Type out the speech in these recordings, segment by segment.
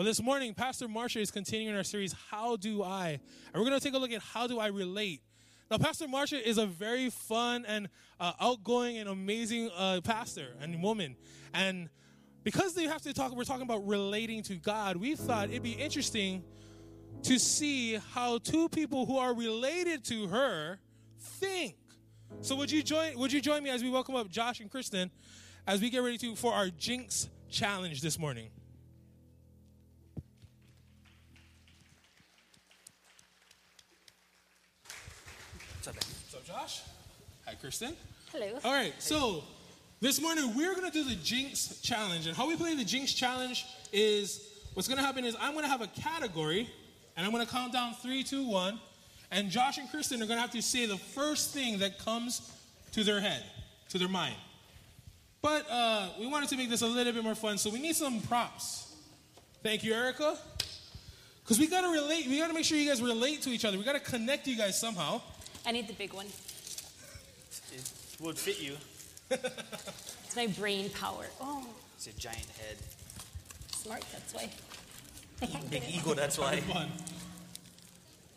Well, this morning, Pastor Marsha is continuing our series, How Do I? And we're going to take a look at how do I relate. Now, Pastor Marsha is a very fun and uh, outgoing and amazing uh, pastor and woman. And because they have to talk, we're talking about relating to God, we thought it'd be interesting to see how two people who are related to her think. So would you join would you join me as we welcome up Josh and Kristen as we get ready to for our Jinx challenge this morning? Josh? Hi, Kristen. Hello. All right, so this morning we're gonna do the Jinx challenge, and how we play the Jinx challenge is what's gonna happen is I'm gonna have a category, and I'm gonna count down three, two, one, and Josh and Kristen are gonna have to say the first thing that comes to their head, to their mind. But uh, we wanted to make this a little bit more fun, so we need some props. Thank you, Erica. Because we gotta relate, we gotta make sure you guys relate to each other. We gotta connect you guys somehow. I need the big one. It would fit you. It's my brain power. Oh, It's a giant head. smart, that's why. Big get ego, that's why. Fun.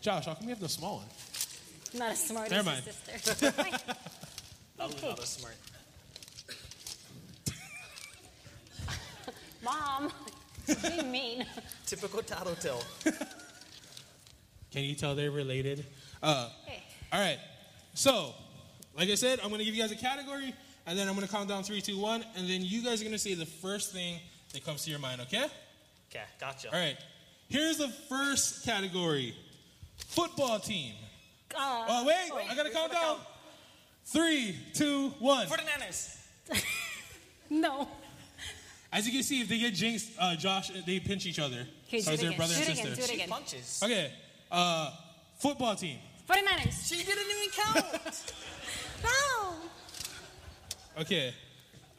Josh, how come you have the small one? I'm not as smart Never as mind. your sister. I was not as smart. Mom, you're being mean. Typical tattletale. Can you tell they're related? Uh, Hey, all right. So, like I said, I'm going to give you guys a category, and then I'm going to count down three, two, one, and then you guys are going to say the first thing that comes to your mind, okay? Okay, gotcha. All right. Here's the first category football team. uh, Oh, wait, I got to count down. Three, two, one. 49ers. no. As you can see, if they get jinxed, uh, Josh, they pinch each other. Okay, so do it's it their again. brother Do and it again, sister. do it She again. punches. Okay. Uh, football team. 49ers. She didn't even count. No. Okay.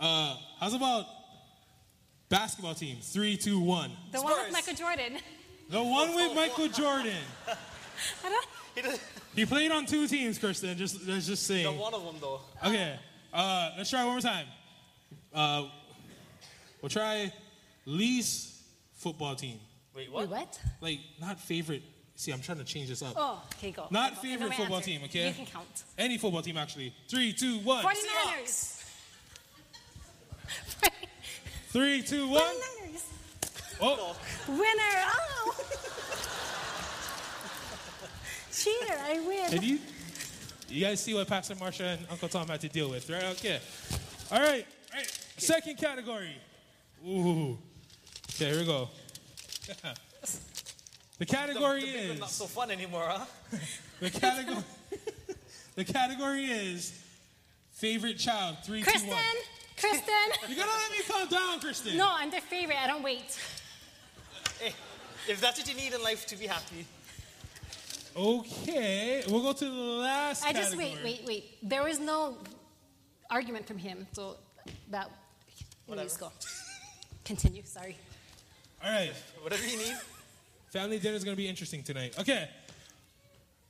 Uh, how's about basketball team? Three, two, one. The one with Michael Jordan. The one with Michael Jordan. I don't. he did He played on two teams, Kristen. Just let's just say. the one of them though. Okay. Uh, let's try one more time. Uh, we'll try least football team. Wait, Wait, what? what? Like not favorite. See, I'm trying to change this up. Oh, okay, go. Not go. Favorite football answer. team, okay? You can count. Any football team, actually. Three, two, one. 49ers. Three, two, one. 49ers. Oh, Winner. Oh. Cheater, I win. Did you? You guys see what Pastor Marsha and Uncle Tom had to deal with, right? Okay. All right. All right. Second category. Ooh. Okay, here we go. the category the big one not is so fun anymore, huh? the category. the category is favorite child. Three, two, Kristen. one. Kristen. You gotta let me calm down, Kristen. No, I'm their favorite. I don't wait. Hey, if that's what you need in life to be happy. Okay, we'll go to the last. I just wait, category. wait, wait. There was no argument from him, so that. Anyways, Whatever. go. Continue. Sorry. All right. Whatever you need. Family dinner is going to be interesting tonight. Okay.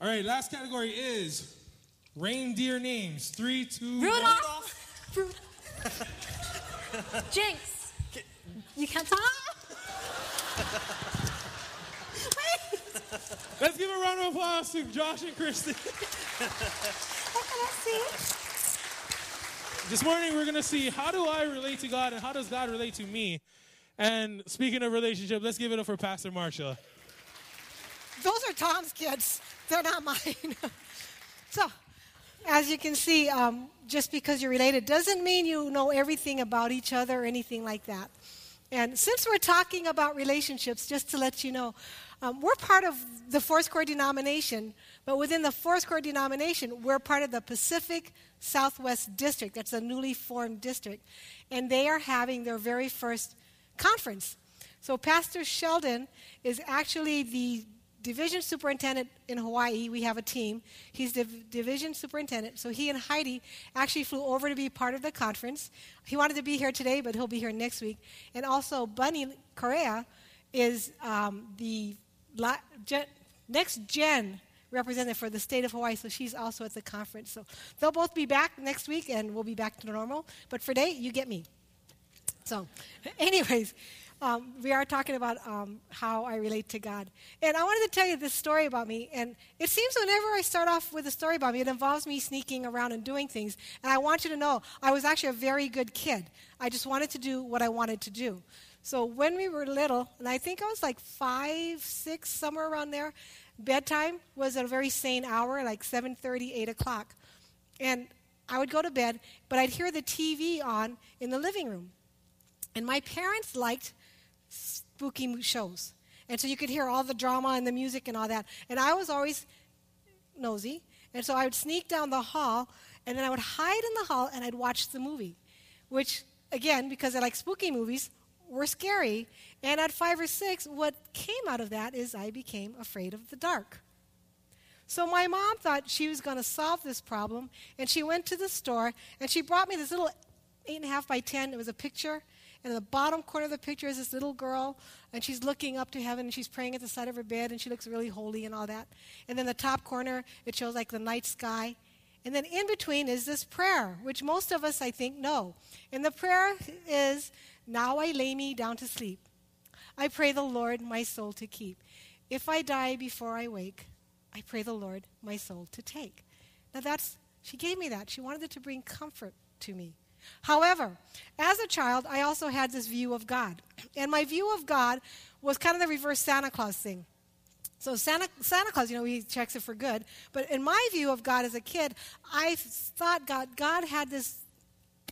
All right, last category is reindeer names. Three, two, one. Rudolph. Rudolph. Jinx. You can't talk. Wait. Let's give a round of applause to Josh and Kristen. What can I see? This morning, we're going to see how do I relate to God and how does God relate to me. And speaking of relationship, let's give it up for Pastor Marsha. Those are Tom's kids. They're not mine. so, as you can see, um, just because you're related doesn't mean you know everything about each other or anything like that. And since we're talking about relationships, just to let you know, um, we're part of the Foursquare denomination, but within the Foursquare denomination, we're part of the Pacific Southwest District. That's a newly formed district. And they are having their very first conference. So, Pastor Sheldon is actually the division superintendent in Hawaii. We have a team. He's the division superintendent. So he and Heidi actually flew over to be part of the conference. He wanted to be here today, but he'll be here next week. And also, Bunny Correa is um, the la- gen- next gen representative for the state of Hawaii. So she's also at the conference. So they'll both be back next week, and we'll be back to normal. But for today, you get me. So, anyways, um, we are talking about um, how I relate to God. And I wanted to tell you this story about me. And it seems whenever I start off with a story about me, it involves me sneaking around and doing things. And I want you to know I was actually a very good kid. I just wanted to do what I wanted to do. So when we were little, and I think I was like five, six, somewhere around there, bedtime was a very sane hour, like 7.30, 8 o'clock. And I would go to bed, but I'd hear the TV on in the living room. And my parents liked spooky shows. And so you could hear all the drama and the music and all that. And I was always nosy. And so I would sneak down the hall, and then I would hide in the hall and I'd watch the movie, which, again, because I like spooky movies, were scary. And at five or six, what came out of that is I became afraid of the dark. So my mom thought she was going to solve this problem, and she went to the store and she brought me this little eight and a half by ten. It was a picture, and in the bottom corner of the picture is this little girl, and she's looking up to heaven, and she's praying at the side of her bed, and she looks really holy and all that. And then the top corner, it shows like the night sky. And then in between is this prayer, which most of us, I think, know. And the prayer is, Now I lay me down to sleep. I pray the Lord my soul to keep. If I die before I wake, I pray the Lord my soul to take. Now that's, she gave me that. She wanted it to bring comfort to me. However, as a child, I also had this view of God. And my view of God was kind of the reverse Santa Claus thing. So Santa, Santa Claus, you know, he checks it for good. But in my view of God as a kid, I thought God, God had this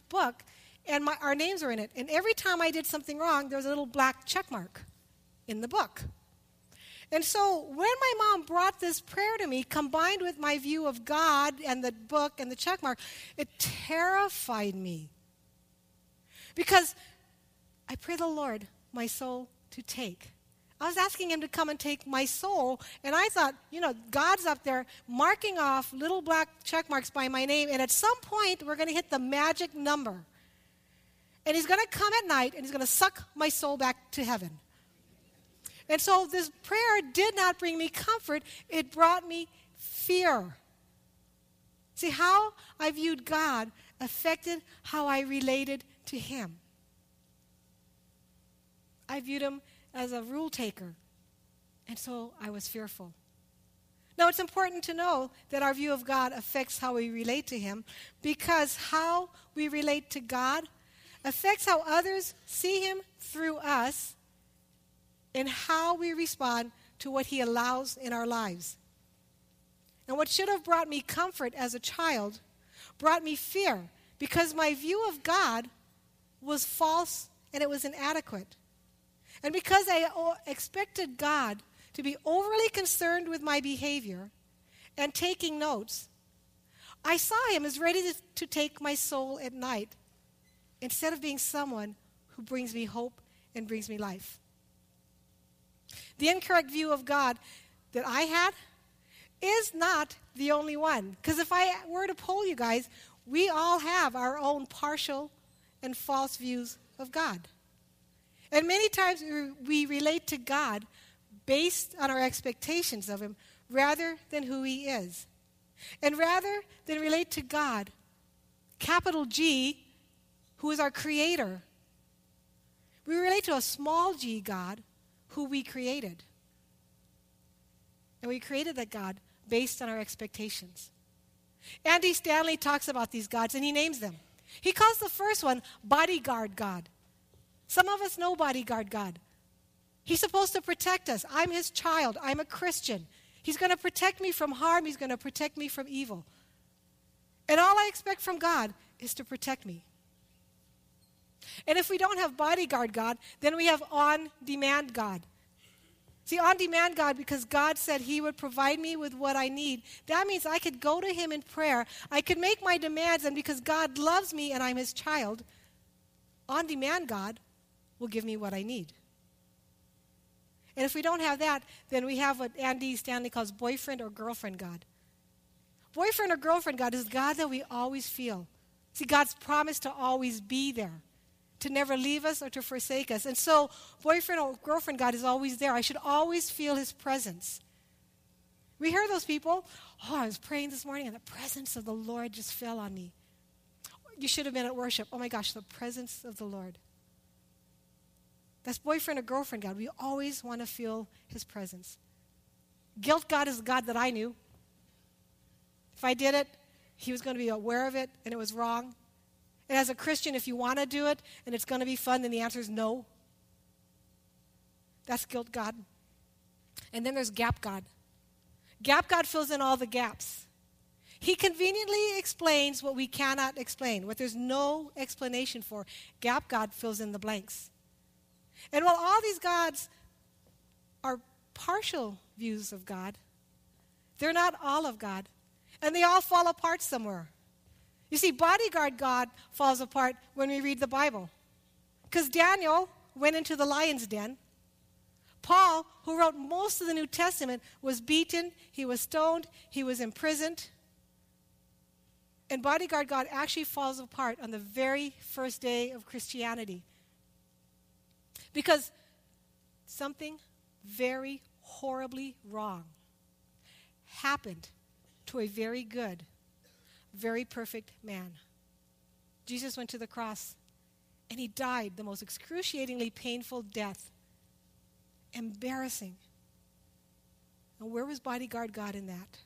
book, and my, our names were in it. And every time I did something wrong, there was a little black check mark in the book. And so when my mom brought this prayer to me, combined with my view of God and the book and the check mark, it terrified me. Because I pray the Lord my soul to take. I was asking him to come and take my soul, and I thought, you know, God's up there marking off little black check marks by my name, and at some point we're going to hit the magic number. And he's going to come at night and he's going to suck my soul back to heaven. And so this prayer did not bring me comfort, it brought me fear. See, how I viewed God affected how I related to Him. I viewed Him as a rule taker, and so I was fearful. Now, it's important to know that our view of God affects how we relate to Him because how we relate to God affects how others see Him through us in how we respond to what He allows in our lives. And what should have brought me comfort as a child brought me fear because my view of God was false and it was inadequate. And because I expected God to be overly concerned with my behavior and taking notes, I saw him as ready to, take my soul at night instead of being someone who brings me hope and brings me life. The incorrect view of God that I had is not the only one. Because if I were to poll you guys, we all have our own partial and false views of God. And many times we relate to God based on our expectations of Him rather than who He is. And rather than relate to God, capital G, who is our Creator, we relate to a small g God who we created. And we created that God based on our expectations. Andy Stanley talks about these gods and he names them. He calls the first one bodyguard God. Some of us know bodyguard God. He's supposed to protect us. I'm his child. I'm a Christian. He's going to protect me from harm. He's going to protect me from evil. And all I expect from God is to protect me. And if we don't have bodyguard God, then we have on demand God. See, on demand God, because God said He would provide me with what I need, that means I could go to Him in prayer. I could make my demands, and because God loves me and I'm His child, on demand God will give me what I need. And if we don't have that, then we have what Andy Stanley calls boyfriend or girlfriend God. Boyfriend or girlfriend God is God that we always feel. See, God's promise to always be there to never leave us or to forsake us. And so, boyfriend or girlfriend God is always there. I should always feel his presence. We hear those people, oh, I was praying this morning and the presence of the Lord just fell on me. You should have been at worship. Oh my gosh, the presence of the Lord. That's boyfriend or girlfriend God. We always want to feel his presence. Guilt God is the God that I knew. If I did it, he was going to be aware of it and it was wrong. And as a Christian, if you want to do it and it's going to be fun, then the answer is no. That's guilt God. And then there's gap God. Gap God fills in all the gaps. He conveniently explains what we cannot explain, what there's no explanation for. Gap God fills in the blanks. And while all these gods are partial views of God, they're not all of God. And they all fall apart somewhere. You see, bodyguard God falls apart when we read the Bible. Because Daniel went into the lion's den. Paul, who wrote most of the New Testament, was beaten, he was stoned, he was imprisoned. And bodyguard God actually falls apart on the very first day of Christianity. Because something very horribly wrong happened to a very good, very perfect man. Jesus went to the cross and he died the most excruciatingly painful death. Embarrassing. And where was bodyguard God in that?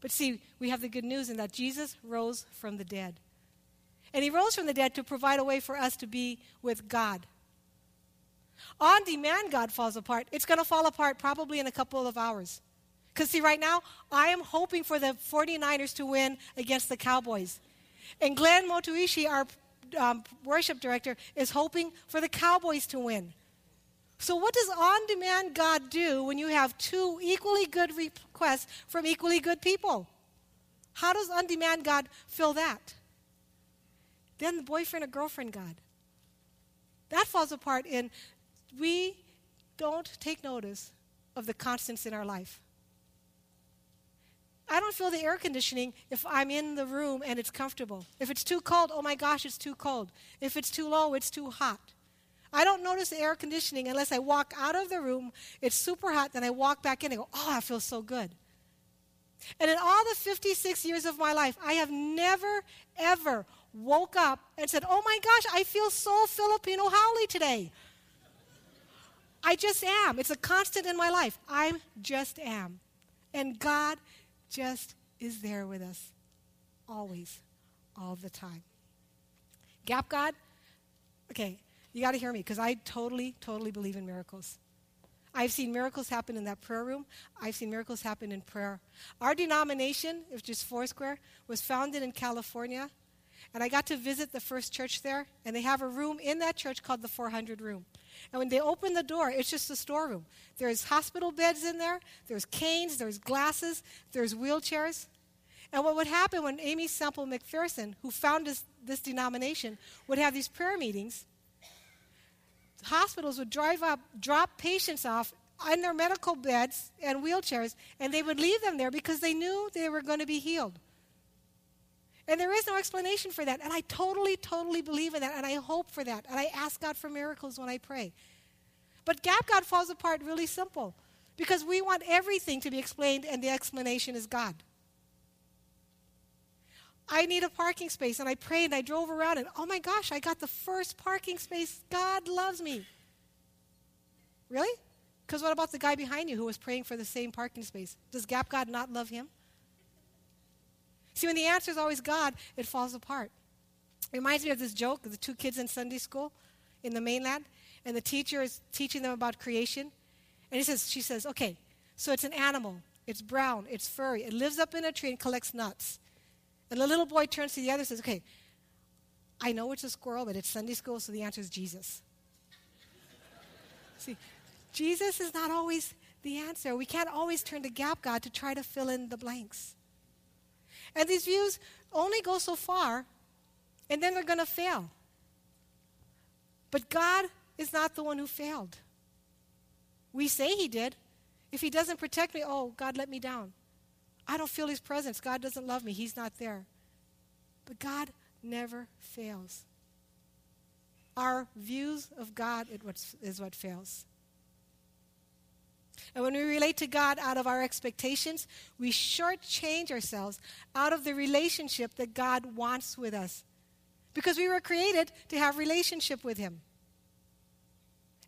But see, we have the good news in that Jesus rose from the dead. And he rose from the dead to provide a way for us to be with God. On demand, God falls apart. It's going to fall apart probably in a couple of hours. Because, see, right now, I am hoping for the 49ers to win against the Cowboys. And Glenn Motuishi, our um, worship director, is hoping for the Cowboys to win. So, what does on demand God do when you have two equally good requests from equally good people? How does on demand God fill that? Then the boyfriend or girlfriend God. That falls apart in we don't take notice of the constants in our life. I don't feel the air conditioning if I'm in the room and it's comfortable. If it's too cold, oh my gosh, it's too cold. If it's too low, it's too hot. I don't notice the air conditioning unless I walk out of the room, it's super hot, then I walk back in and go, oh, I feel so good. And in all the 56 years of my life, I have never, ever woke up and said, oh my gosh, I feel so Filipino haole today. I just am. It's a constant in my life. I just am. And God just is there with us always, all the time. Gap God, okay, you got to hear me because I totally, totally believe in miracles. I've seen miracles happen in that prayer room. I've seen miracles happen in prayer. Our denomination, which is Foursquare, was founded in California. And I got to visit the first church there. And they have a room in that church called the 400 Room. And when they open the door, it's just a storeroom. There's hospital beds in there, there's canes, there's glasses, there's wheelchairs. And what would happen when Aimee Semple McPherson, who founded this, this denomination, would have these prayer meetings, hospitals would drive up, drop patients off on their medical beds and wheelchairs, and they would leave them there because they knew they were going to be healed. And there is no explanation for that. And I totally, totally believe in that. And I hope for that. And I ask God for miracles when I pray. But Gap God falls apart really simple because we want everything to be explained, and the explanation is God. I need a parking space. And I prayed and I drove around, and oh my gosh, I got the first parking space. God loves me. Really? Because what about the guy behind you who was praying for the same parking space? Does Gap God not love him? See, when the answer is always God, it falls apart. It reminds me of this joke of the two kids in Sunday school in the mainland, and the teacher is teaching them about creation. And he says, she says, okay, so it's an animal. It's brown. It's furry. It lives up in a tree and collects nuts. And the little boy turns to the other and says, okay, I know it's a squirrel, but it's Sunday school, so the answer is Jesus. See, Jesus is not always the answer. We can't always turn to Gap God to try to fill in the blanks. And these views only go so far, and then they're going to fail. But God is not the one who failed. We say He did. If He doesn't protect me, oh, God let me down. I don't feel His presence. God doesn't love me. He's not there. But God never fails. Our views of God is what fails. And when we relate to God out of our expectations, we shortchange ourselves out of the relationship that God wants with us. Because we were created to have relationship with Him.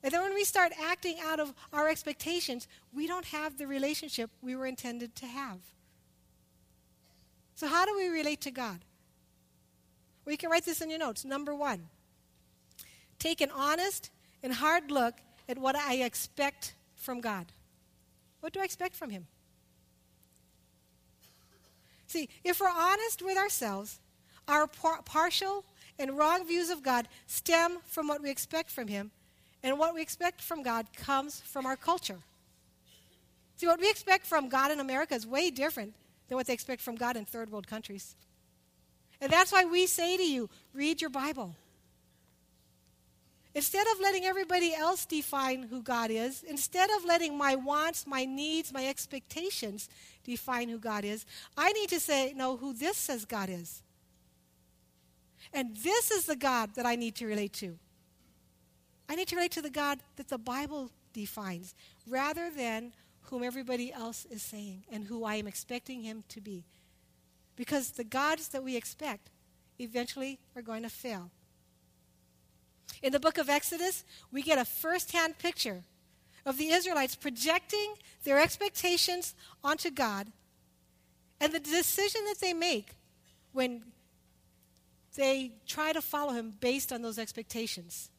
And then when we start acting out of our expectations, we don't have the relationship we were intended to have. So, how do we relate to God? Well, you can write this in your notes. Number one, take an honest and hard look at what I expect from God. What do I expect from Him? See, if we're honest with ourselves, our par- partial and wrong views of God stem from what we expect from Him, and what we expect from God comes from our culture. See, what we expect from God in America is way different than what they expect from God in third world countries. And that's why we say to you read your Bible. Instead of letting everybody else define who God is, instead of letting my wants, my needs, my expectations define who God is, I need to say, no, who this says God is. And this is the God that I need to relate to. I need to relate to the God that the Bible defines rather than whom everybody else is saying and who I am expecting him to be. Because the gods that we expect eventually are going to fail. In the book of Exodus, we get a first hand picture of the Israelites projecting their expectations onto God and the decision that they make when they try to follow him based on those expectations.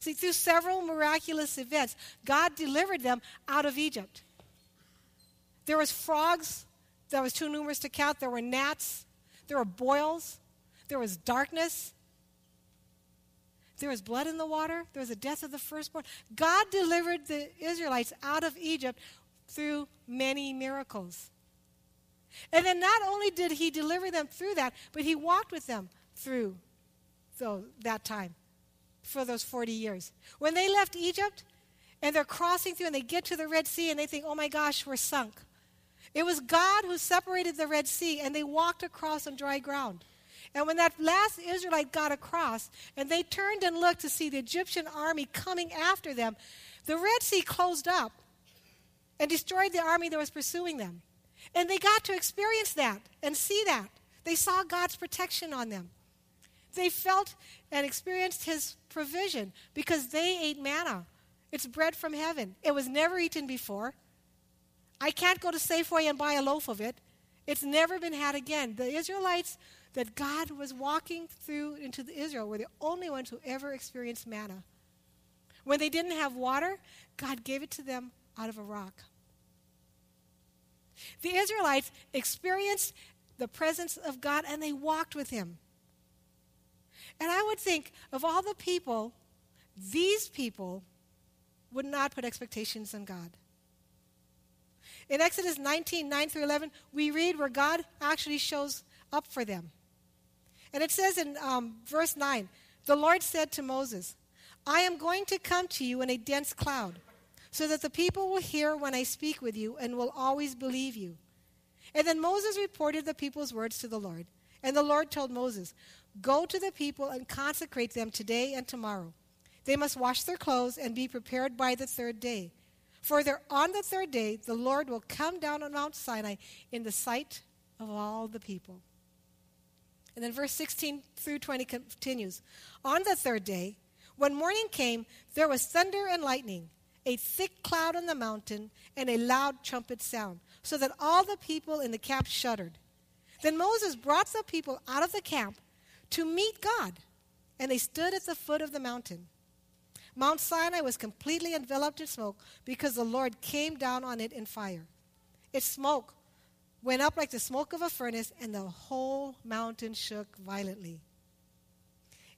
See, through several miraculous events, God delivered them out of Egypt. There was frogs that was too numerous to count. There were gnats. There were boils. There was darkness. There was blood in the water. There was a death of the firstborn. God delivered the Israelites out of Egypt through many miracles. And then not only did he deliver them through that, but he walked with them through that time for those 40 years. When they left Egypt and they're crossing through and they get to the Red Sea and they think, oh my gosh, we're sunk. It was God who separated the Red Sea and they walked across on dry ground. And when that last Israelite got across and they turned and looked to see the Egyptian army coming after them, the Red Sea closed up and destroyed the army that was pursuing them. And they got to experience that and see that. They saw God's protection on them. They felt and experienced his provision because they ate manna. It's bread from heaven. It was never eaten before. I can't go to Safeway and buy a loaf of it. It's never been had again. The Israelites that God was walking through into Israel were the only ones who ever experienced manna. When they didn't have water, God gave it to them out of a rock. The Israelites experienced the presence of God and they walked with Him. And I would think of all the people, these people would not put expectations on God. In Exodus 19, 9 through 11, we read where God actually shows up for them. And it says in um, verse 9, the Lord said to Moses, I am going to come to you in a dense cloud, so that the people will hear when I speak with you and will always believe you. And then Moses reported the people's words to the Lord. And the Lord told Moses, Go to the people and consecrate them today and tomorrow. They must wash their clothes and be prepared by the third day. For there, on the third day, the Lord will come down on Mount Sinai in the sight of all the people. And then verse 16 through 20 continues. On the third day, when morning came, there was thunder and lightning, a thick cloud on the mountain, and a loud trumpet sound, so that all the people in the camp shuddered. Then Moses brought the people out of the camp to meet God, and they stood at the foot of the mountain. Mount Sinai was completely enveloped in smoke because the Lord came down on it in fire. Its smoke went up like the smoke of a furnace, and the whole mountain shook violently.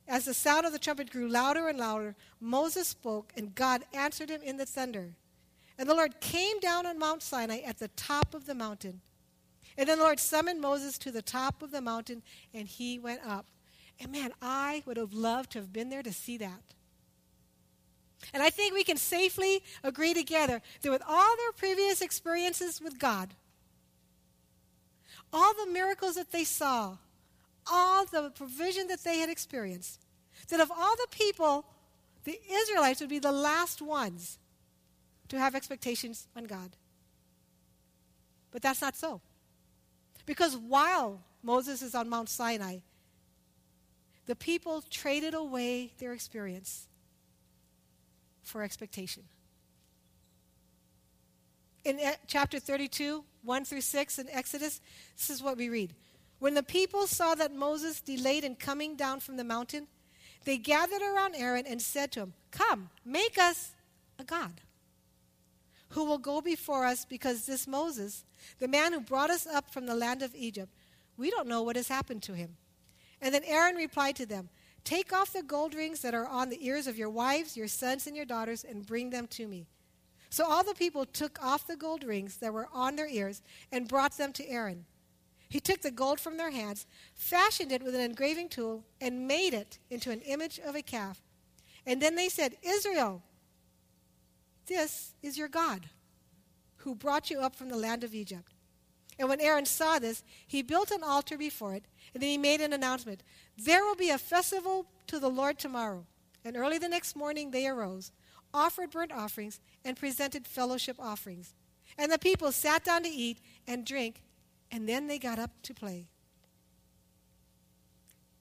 As the sound of the trumpet grew louder and louder, Moses spoke, and God answered him in the thunder. And the Lord came down on Mount Sinai at the top of the mountain. And then the Lord summoned Moses to the top of the mountain, and he went up. And man, I would have loved to have been there to see that. And I think we can safely agree together that with all their previous experiences with God, all the miracles that they saw, all the provision that they had experienced, that of all the people, the Israelites would be the last ones to have expectations on God. But that's not so. Because while Moses is on Mount Sinai, the people traded away their experience for expectation. In chapter 32, 1 through 6 in Exodus, this is what we read. When the people saw that Moses delayed in coming down from the mountain, they gathered around Aaron and said to him, Come, make us a God who will go before us because this Moses, the man who brought us up from the land of Egypt, we don't know what has happened to him. And then Aaron replied to them, Take off the gold rings that are on the ears of your wives, your sons, and your daughters, and bring them to me. So all the people took off the gold rings that were on their ears and brought them to Aaron. He took the gold from their hands, fashioned it with an engraving tool, and made it into an image of a calf. And then they said, Israel, this is your God, who brought you up from the land of Egypt. And when Aaron saw this, he built an altar before it, and then he made an announcement There will be a festival to the Lord tomorrow. And early the next morning they arose, offered burnt offerings, and presented fellowship offerings. And the people sat down to eat and drink, and then they got up to play.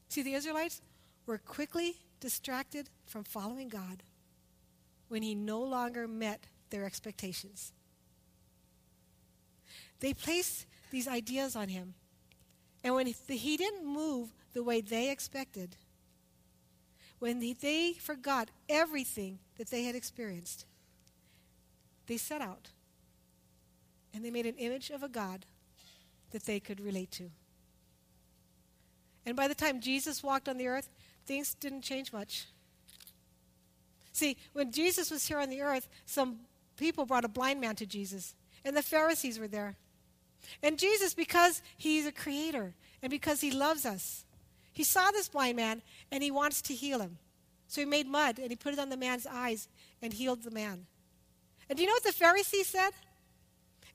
See, the Israelites were quickly distracted from following God when he no longer met their expectations. They placed these ideas on him. And when he didn't move the way they expected, when they forgot everything that they had experienced, they set out and they made an image of a God that they could relate to. And by the time Jesus walked on the earth, things didn't change much. See, when Jesus was here on the earth, some people brought a blind man to Jesus, and the Pharisees were there. And Jesus, because he's a creator and because he loves us, he saw this blind man and he wants to heal him. So he made mud and he put it on the man's eyes and healed the man. And do you know what the Pharisees said?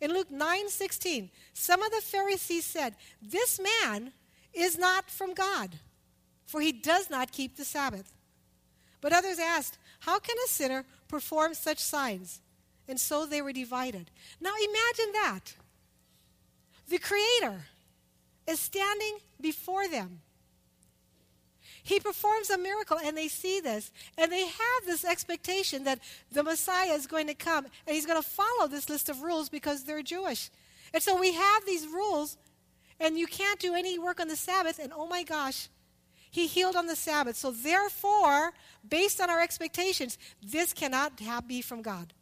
In Luke 9 16, some of the Pharisees said, This man is not from God, for he does not keep the Sabbath. But others asked, How can a sinner perform such signs? And so they were divided. Now imagine that. The Creator is standing before them. He performs a miracle, and they see this, and they have this expectation that the Messiah is going to come, and he's going to follow this list of rules because they're Jewish. And so we have these rules, and you can't do any work on the Sabbath, and oh my gosh, he healed on the Sabbath. So therefore, based on our expectations, this cannot be from God.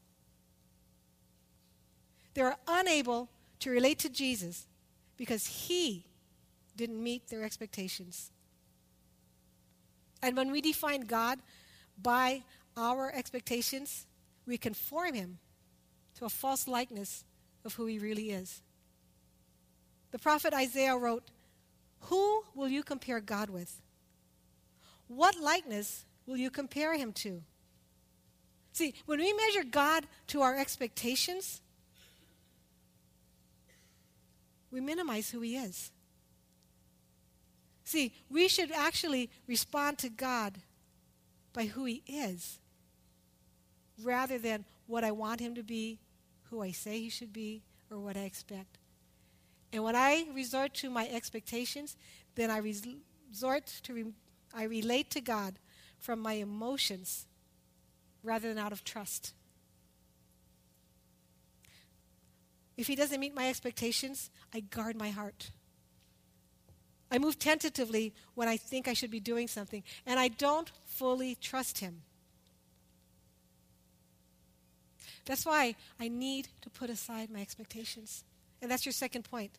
They're unable to relate to Jesus because he didn't meet their expectations. And when we define God by our expectations, we conform him to a false likeness of who he really is. The prophet Isaiah wrote, Who will you compare God with? What likeness will you compare him to? See, when we measure God to our expectations, we minimize who he is. See, we should actually respond to God by who He is rather than what I want Him to be, who I say He should be, or what I expect. And when I resort to my expectations, then I resort to, re- I relate to God from my emotions rather than out of trust. If He doesn't meet my expectations, I guard my heart. I move tentatively when I think I should be doing something, and I don't fully trust Him. That's why I need to put aside my expectations. And that's your second point.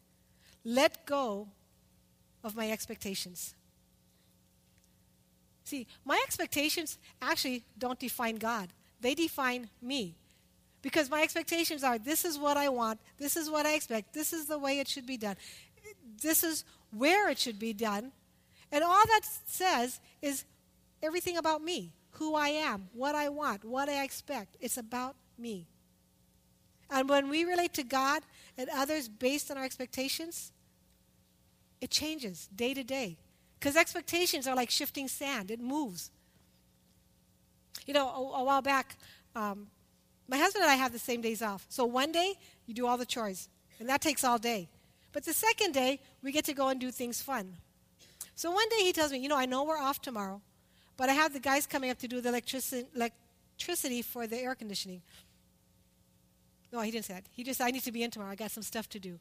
Let go of my expectations. See, my expectations actually don't define God, they define me. Because my expectations are this is what I want, this is what I expect, this is the way it should be done, this is where it should be done. And all that says is everything about me, who I am, what I want, what I expect. It's about me. And when we relate to God and others based on our expectations, it changes day to day. Because expectations are like shifting sand, it moves. You know, a, a while back, um, my husband and I have the same days off. So one day, you do all the chores, and that takes all day. But the second day, we get to go and do things fun. So one day he tells me, You know, I know we're off tomorrow, but I have the guys coming up to do the electricity, electricity for the air conditioning. No, he didn't say that. He just, I need to be in tomorrow. I got some stuff to do.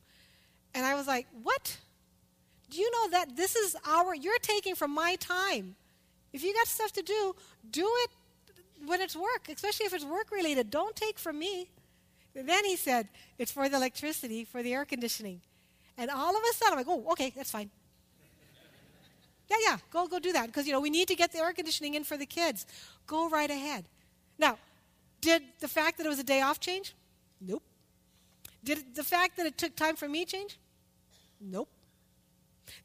And I was like, what? Do you know that this is our, you're taking from my time. If you got stuff to do, do it when it's work, especially if it's work related. Don't take from me. And then he said, it's for the electricity, for the air conditioning. And all of a sudden, I'm like, oh, okay, that's fine. yeah, yeah, go, go do that. Because, you know, we need to get the air conditioning in for the kids. Go right ahead. Now, did the fact that it was a day off change? Nope. Did the fact that it took time for me change? Nope.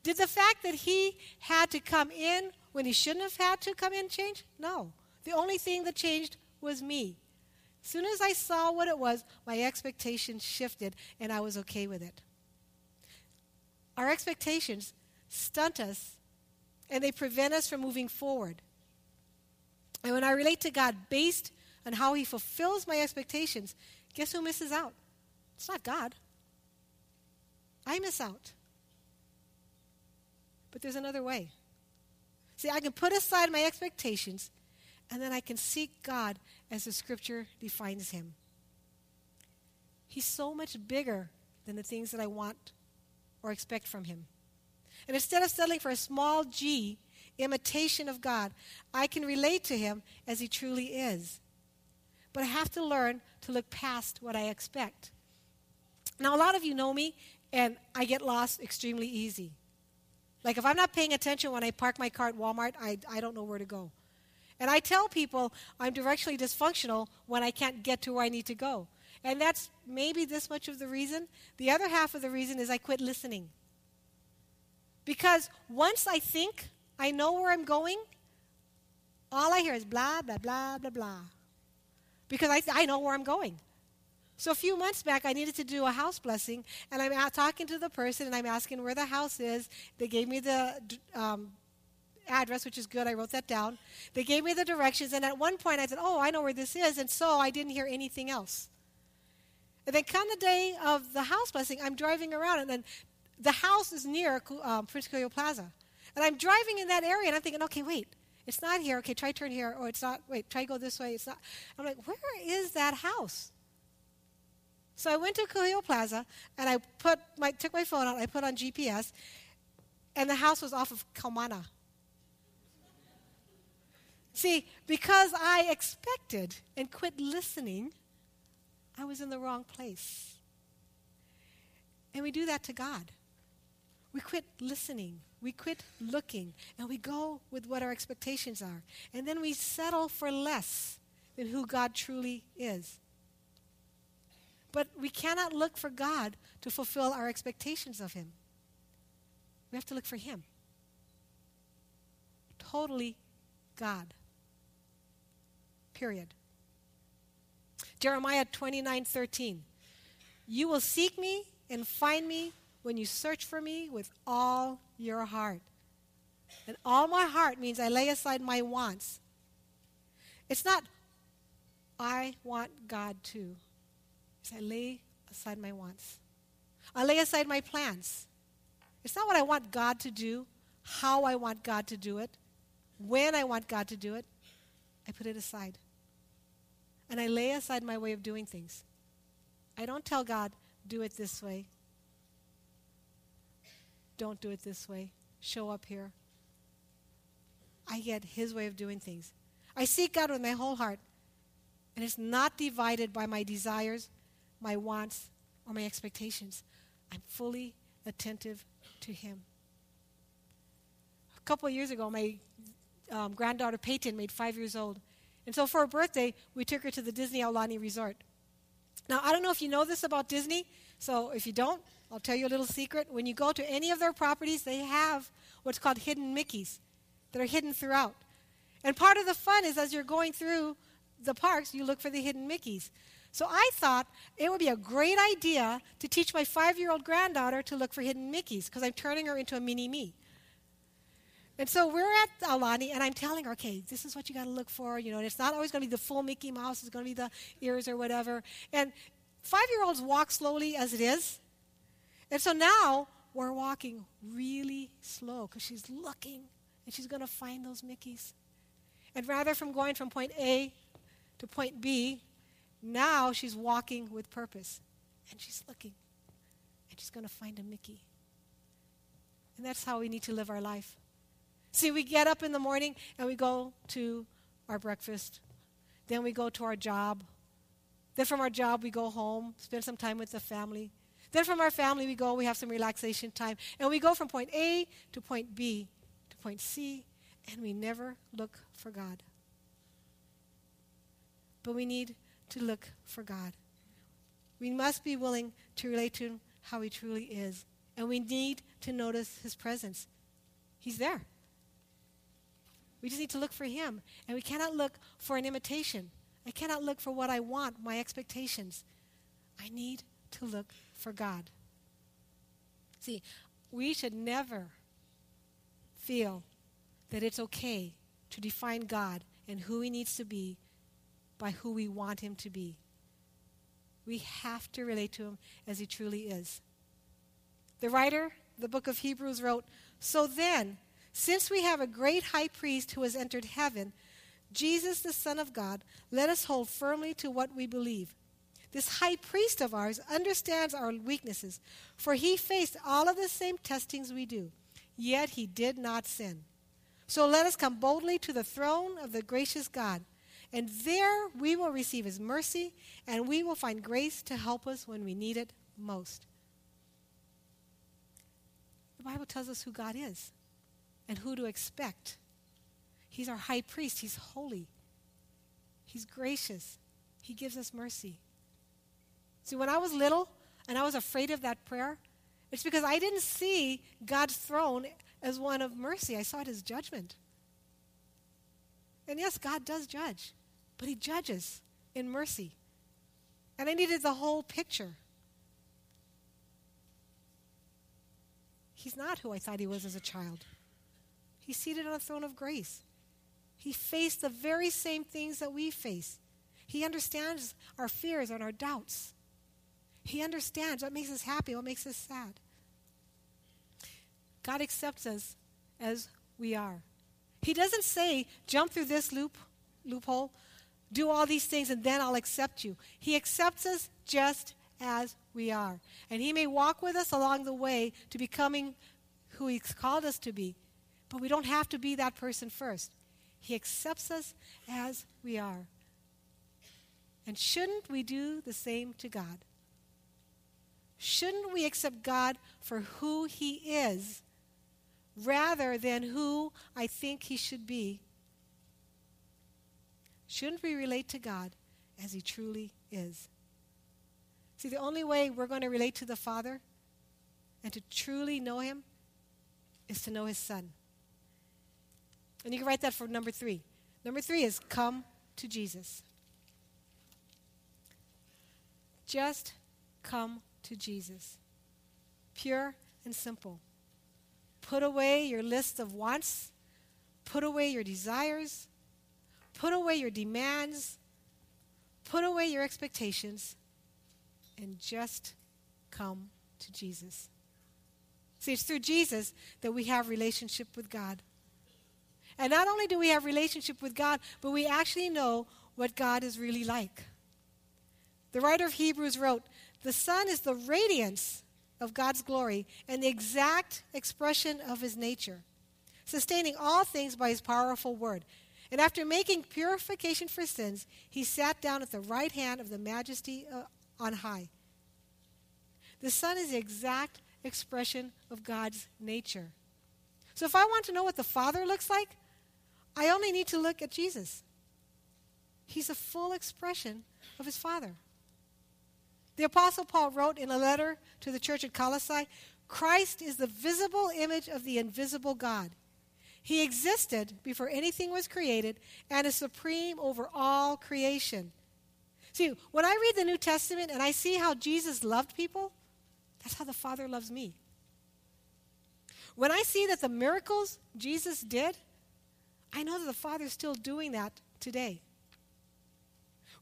Did the fact that he had to come in when he shouldn't have had to come in change? No. The only thing that changed was me. As soon as I saw what it was, my expectations shifted and I was okay with it. Our expectations stunt us and they prevent us from moving forward. And when I relate to God based on how He fulfills my expectations, guess who misses out? It's not God. I miss out. But there's another way. See, I can put aside my expectations and then I can seek God as the scripture defines him. He's so much bigger than the things that I want or expect from him. And instead of settling for a small g imitation of God, I can relate to him as he truly is. But I have to learn to look past what I expect. Now, a lot of you know me, and I get lost extremely easy. Like if I'm not paying attention when I park my car at Walmart, I, I don't know where to go. And I tell people I'm directionally dysfunctional when I can't get to where I need to go. And that's maybe this much of the reason. The other half of the reason is I quit listening. Because once I think I know where I'm going, all I hear is blah, blah, blah, blah, blah. Because I, I know where I'm going. So a few months back, I needed to do a house blessing, and I'm out talking to the person, and I'm asking where the house is. They gave me the um, address, which is good. I wrote that down. They gave me the directions, and at one point I said, "Oh, I know where this is," and so I didn't hear anything else. And then come the day of the house blessing, I'm driving around, and then the house is near um, Prince Plaza, and I'm driving in that area, and I'm thinking, "Okay, wait." It's not here. Okay, try turn here. Or it's not. Wait, try go this way. It's not. I'm like, where is that house? So I went to Kuhio Plaza and I put my, took my phone out, I put on GPS, and the house was off of Kaumana. See, because I expected and quit listening, I was in the wrong place. And we do that to God. We quit listening, we quit looking, and we go with what our expectations are. And then we settle for less than who God truly is. But we cannot look for God to fulfill our expectations of Him. We have to look for Him. Totally God. Period. Jeremiah 29 13. You will seek me and find me when you search for me with all your heart. And all my heart means I lay aside my wants. It's not, I want God to is I lay aside my wants. I lay aside my plans. It's not what I want God to do, how I want God to do it, when I want God to do it. I put it aside. And I lay aside my way of doing things. I don't tell God, do it this way. Don't do it this way. Show up here. I get His way of doing things. I seek God with my whole heart. And it's not divided by my desires my wants, or my expectations. I'm fully attentive to Him. A couple years ago, my um, granddaughter Peyton made five years old. And so for her birthday, we took her to the Disney Aulani Resort. Now, I don't know if you know this about Disney, so if you don't, I'll tell you a little secret. When you go to any of their properties, they have what's called hidden Mickeys that are hidden throughout. And part of the fun is as you're going through the parks, you look for the hidden Mickeys. So I thought it would be a great idea to teach my five year old granddaughter to look for hidden Mickeys because I'm turning her into a mini me. And so we're at Aulani, and I'm telling her, okay, this is what you got to look for. You know, and it's not always going to be the full Mickey Mouse, it's going to be the ears or whatever. And five year olds walk slowly as it is. And so now we're walking really slow because she's looking and she's going to find those Mickeys. And rather from going from point A to point B, now she's walking with purpose. And she's looking. And she's going to find a Mickey. And that's how we need to live our life. See, we get up in the morning and we go to our breakfast. Then we go to our job. Then from our job, we go home, spend some time with the family. Then from our family, we go, we have some relaxation time. And we go from point A to point B to point C, and we never look for God. But we need to look for God. We must be willing to relate to Him how He truly is. And we need to notice His presence. He's there. We just need to look for Him. And we cannot look for an imitation. I cannot look for what I want, my expectations. I need to look for God. See, we should never feel that it's okay to define God and who He needs to be by who we want Him to be. We have to relate to Him as He truly is. The writer, the book of Hebrews, wrote So then, since we have a great high priest who has entered heaven, Jesus, the Son of God, let us hold firmly to what we believe. This high priest of ours understands our weaknesses, for he faced all of the same testings we do, yet he did not sin. So let us come boldly to the throne of the gracious God, and there we will receive his mercy, and we will find grace to help us when we need it most. The Bible tells us who God is and who to expect. He's our high priest, he's holy, he's gracious, he gives us mercy. See, when I was little and I was afraid of that prayer, it's because I didn't see God's throne as one of mercy. I saw it as judgment. And yes, God does judge, but He judges in mercy. And I needed the whole picture. He's not who I thought He was as a child. He's seated on a throne of grace. He faced the very same things that we face. He understands our fears and our doubts. He understands what makes us happy, what makes us sad. God accepts us as we are. He doesn't say, jump through this loop, loophole, do all these things, and then I'll accept you. He accepts us just as we are. And He may walk with us along the way to becoming who He's called us to be. But we don't have to be that person first. He accepts us as we are. And shouldn't we do the same to God? Shouldn't we accept God for who He is rather than who I think He should be? Shouldn't we relate to God as He truly is? See, the only way we're going to relate to the Father and to truly know Him is to know His Son. And you can write that for number three. Number three is come to Jesus. Just come to Jesus. Pure and simple. Put away your list of wants, put away your desires, put away your demands, put away your expectations, and just come to Jesus. See, it's through Jesus that we have relationship with God. And not only do we have relationship with God, but we actually know what God is really like. The writer of Hebrews wrote, the Son is the radiance of God's glory and the exact expression of his nature, sustaining all things by his powerful word. And after making purification for sins, he sat down at the right hand of the majesty uh, on high. The Son is the exact expression of God's nature. So if I want to know what the Father looks like, I only need to look at Jesus. He's a full expression of his Father. The Apostle Paul wrote in a letter to the church at Colossae Christ is the visible image of the invisible God. He existed before anything was created and is supreme over all creation. See, when I read the New Testament and I see how Jesus loved people, that's how the Father loves me. When I see that the miracles Jesus did, I know that the Father is still doing that today.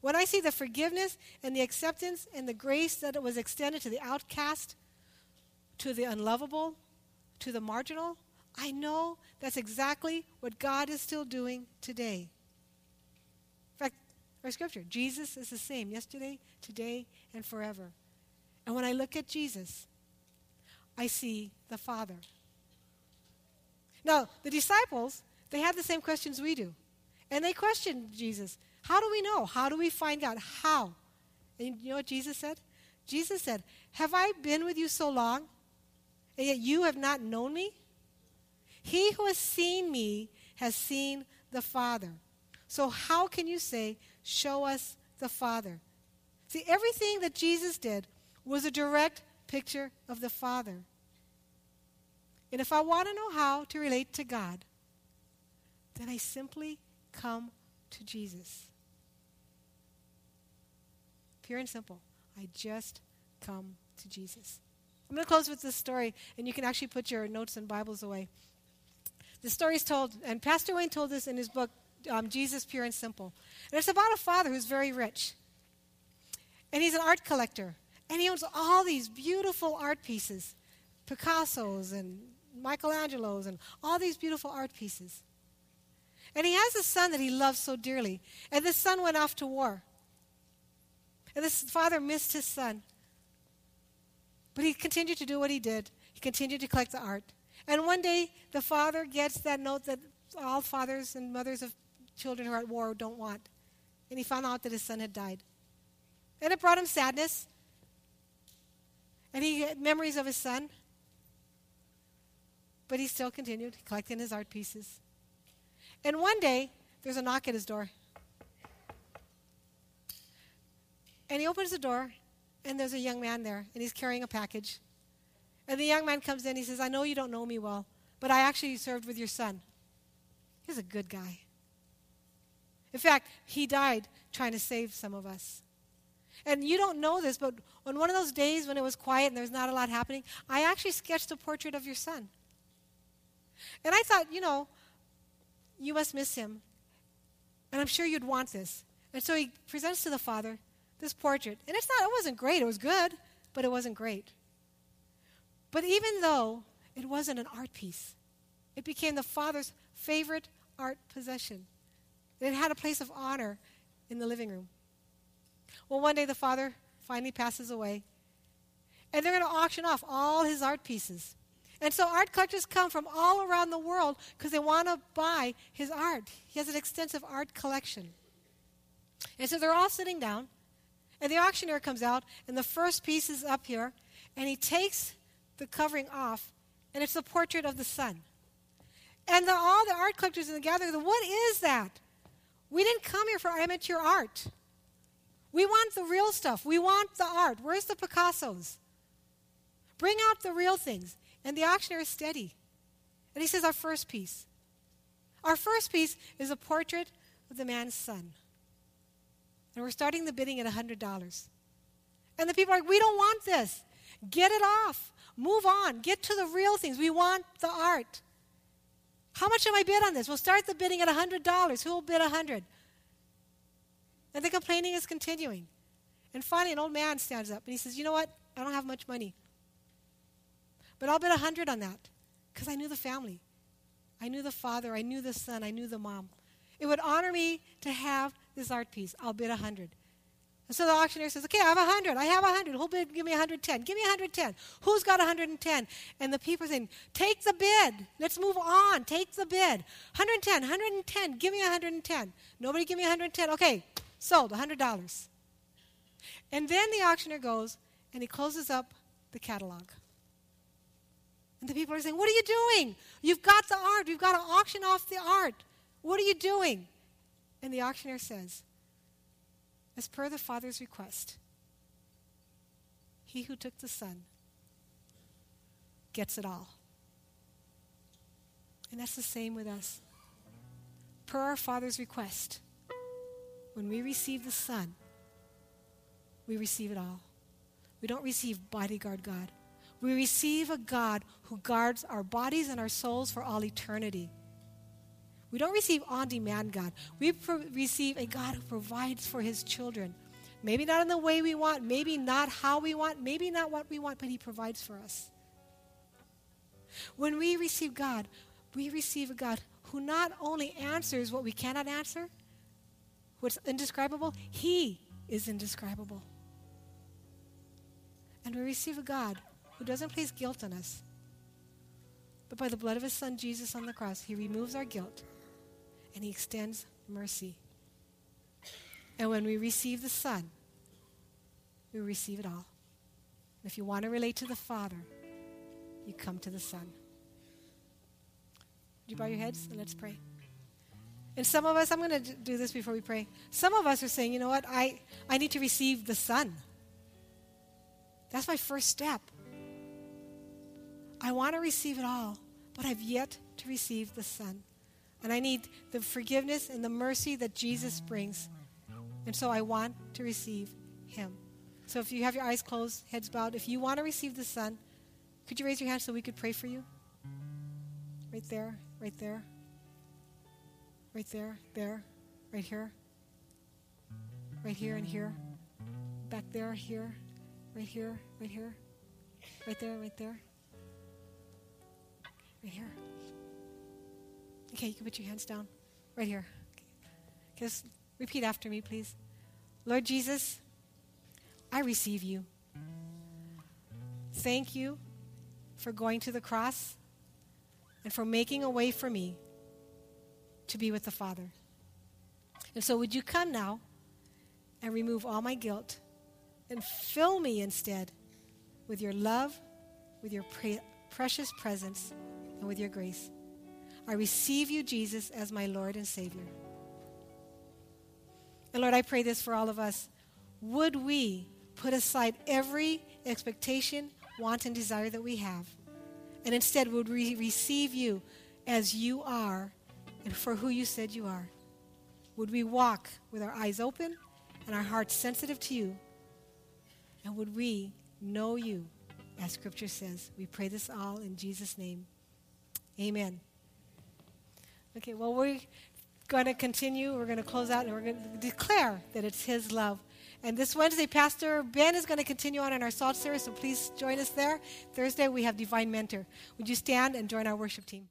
When I see the forgiveness and the acceptance and the grace that it was extended to the outcast, to the unlovable, to the marginal, I know that's exactly what God is still doing today. In fact, Our scripture Jesus is the same yesterday, today, and forever. And when I look at Jesus, I see the Father. Now, the disciples, they had the same questions we do. And they questioned Jesus. How do we know? How do we find God? How? And you know what Jesus said? Jesus said, Have I been with you so long, and yet you have not known me? He who has seen me has seen the Father. So how can you say, Show us the Father? See, everything that Jesus did was a direct picture of the Father. And if I want to know how to relate to God, then I simply come to Jesus. Pure and simple. I just come to Jesus. I'm going to close with this story, and you can actually put your notes and Bibles away. The story is told, and Pastor Wayne told this in his book, um, Jesus Pure and Simple. And it's about a father who's very rich. And he's an art collector. And he owns all these beautiful art pieces Picasso's and Michelangelo's and all these beautiful art pieces. And he has a son that he loves so dearly. And this son went off to war. And this father missed his son. But he continued to do what he did. He continued to collect the art. And one day, the father gets that note that all fathers and mothers of children who are at war don't want. And he found out that his son had died. And it brought him sadness. And he had memories of his son. But he still continued collecting his art pieces. And one day, there's a knock at his door. And he opens the door, and there's a young man there, and he's carrying a package. And the young man comes in, he says, I know you don't know me well, but I actually served with your son. He's a good guy. In fact, he died trying to save some of us. And you don't know this, but on one of those days when it was quiet and there was not a lot happening, I actually sketched a portrait of your son. And I thought, you know, you must miss him. And I'm sure you'd want this. And so he presents to the father this portrait. And it's not, it wasn't great. It was good, but it wasn't great. But even though it wasn't an art piece, it became the father's favorite art possession. It had a place of honor in the living room. Well, one day the father finally passes away, and they're going to auction off all his art pieces. And so art collectors come from all around the world because they want to buy his art. He has an extensive art collection. And so they're all sitting down, and the auctioneer comes out, and the first piece is up here, and he takes the covering off, and it's a portrait of the son. And the, all the art collectors in the gathering, what is that? We didn't come here for amateur art. We want the real stuff. We want the art. Where's the Picassos? Bring out the real things. And the auctioneer is steady. And he says, Our first piece. Our first piece is a portrait of the man's son. And we're starting the bidding at $100. And the people are like, We don't want this. Get it off. Move on. Get to the real things. We want the art. How much am I bid on this? We'll start the bidding at $100. Who will bid 100 And the complaining is continuing. And finally, an old man stands up and he says, You know what? I don't have much money. But I'll bet a hundred on that because I knew the family. I knew the father. I knew the son. I knew the mom. It would honor me to have this art piece. I'll bid a hundred. And so the auctioneer says, okay, I have a hundred. I have a hundred. Who'll bid? Give me a hundred ten. Give me a hundred ten. Who's got a hundred and ten? And the people are saying, take the bid. Let's move on. Take the bid. 110, 110. Give me a hundred and ten. Nobody give me a hundred and ten. Okay, sold. A hundred dollars. And then the auctioneer goes and he closes up the catalog. And the people are saying, What are you doing? You've got the art. You've got to auction off the art. What are you doing? And the auctioneer says, As per the Father's request, he who took the Son gets it all. And that's the same with us. Per our Father's request, when we receive the Son, we receive it all. We don't receive bodyguard God. We receive a God who guards our bodies and our souls for all eternity. We don't receive on demand God. We pro- receive a God who provides for his children. Maybe not in the way we want, maybe not how we want, maybe not what we want, but he provides for us. When we receive God, we receive a God who not only answers what we cannot answer, what's indescribable? He is indescribable. And we receive a God who doesn't place guilt on us, but by the blood of his son Jesus on the cross, he removes our guilt and he extends mercy. And when we receive the Son, we receive it all. And if you want to relate to the Father, you come to the Son. Would you bow your heads and let's pray? And some of us, I'm going to do this before we pray. Some of us are saying, you know what, I, I need to receive the Son. That's my first step. I want to receive it all, but I've yet to receive the Son. And I need the forgiveness and the mercy that Jesus brings. And so I want to receive Him. So if you have your eyes closed, heads bowed, if you want to receive the Son, could you raise your hand so we could pray for you? Right there, right there, right there, there, right here, right here and here, back there, here, right here, right here, right there, right there, right here. Okay, you can put your hands down. Right here. Okay. Just repeat after me, please. Lord Jesus, I receive you. Thank you for going to the cross and for making a way for me to be with the Father. And so, would you come now and remove all my guilt and fill me instead with your love, with your pre- precious presence, and with your grace? I receive you, Jesus, as my Lord and Savior. And Lord, I pray this for all of us. Would we put aside every expectation, want, and desire that we have, and instead would we receive you as you are and for who you said you are? Would we walk with our eyes open and our hearts sensitive to you? And would we know you as Scripture says? We pray this all in Jesus' name. Amen. Okay, well, we're going to continue. We're going to close out and we're going to declare that it's His love. And this Wednesday, Pastor Ben is going to continue on in our SALT series, so please join us there. Thursday, we have Divine Mentor. Would you stand and join our worship team?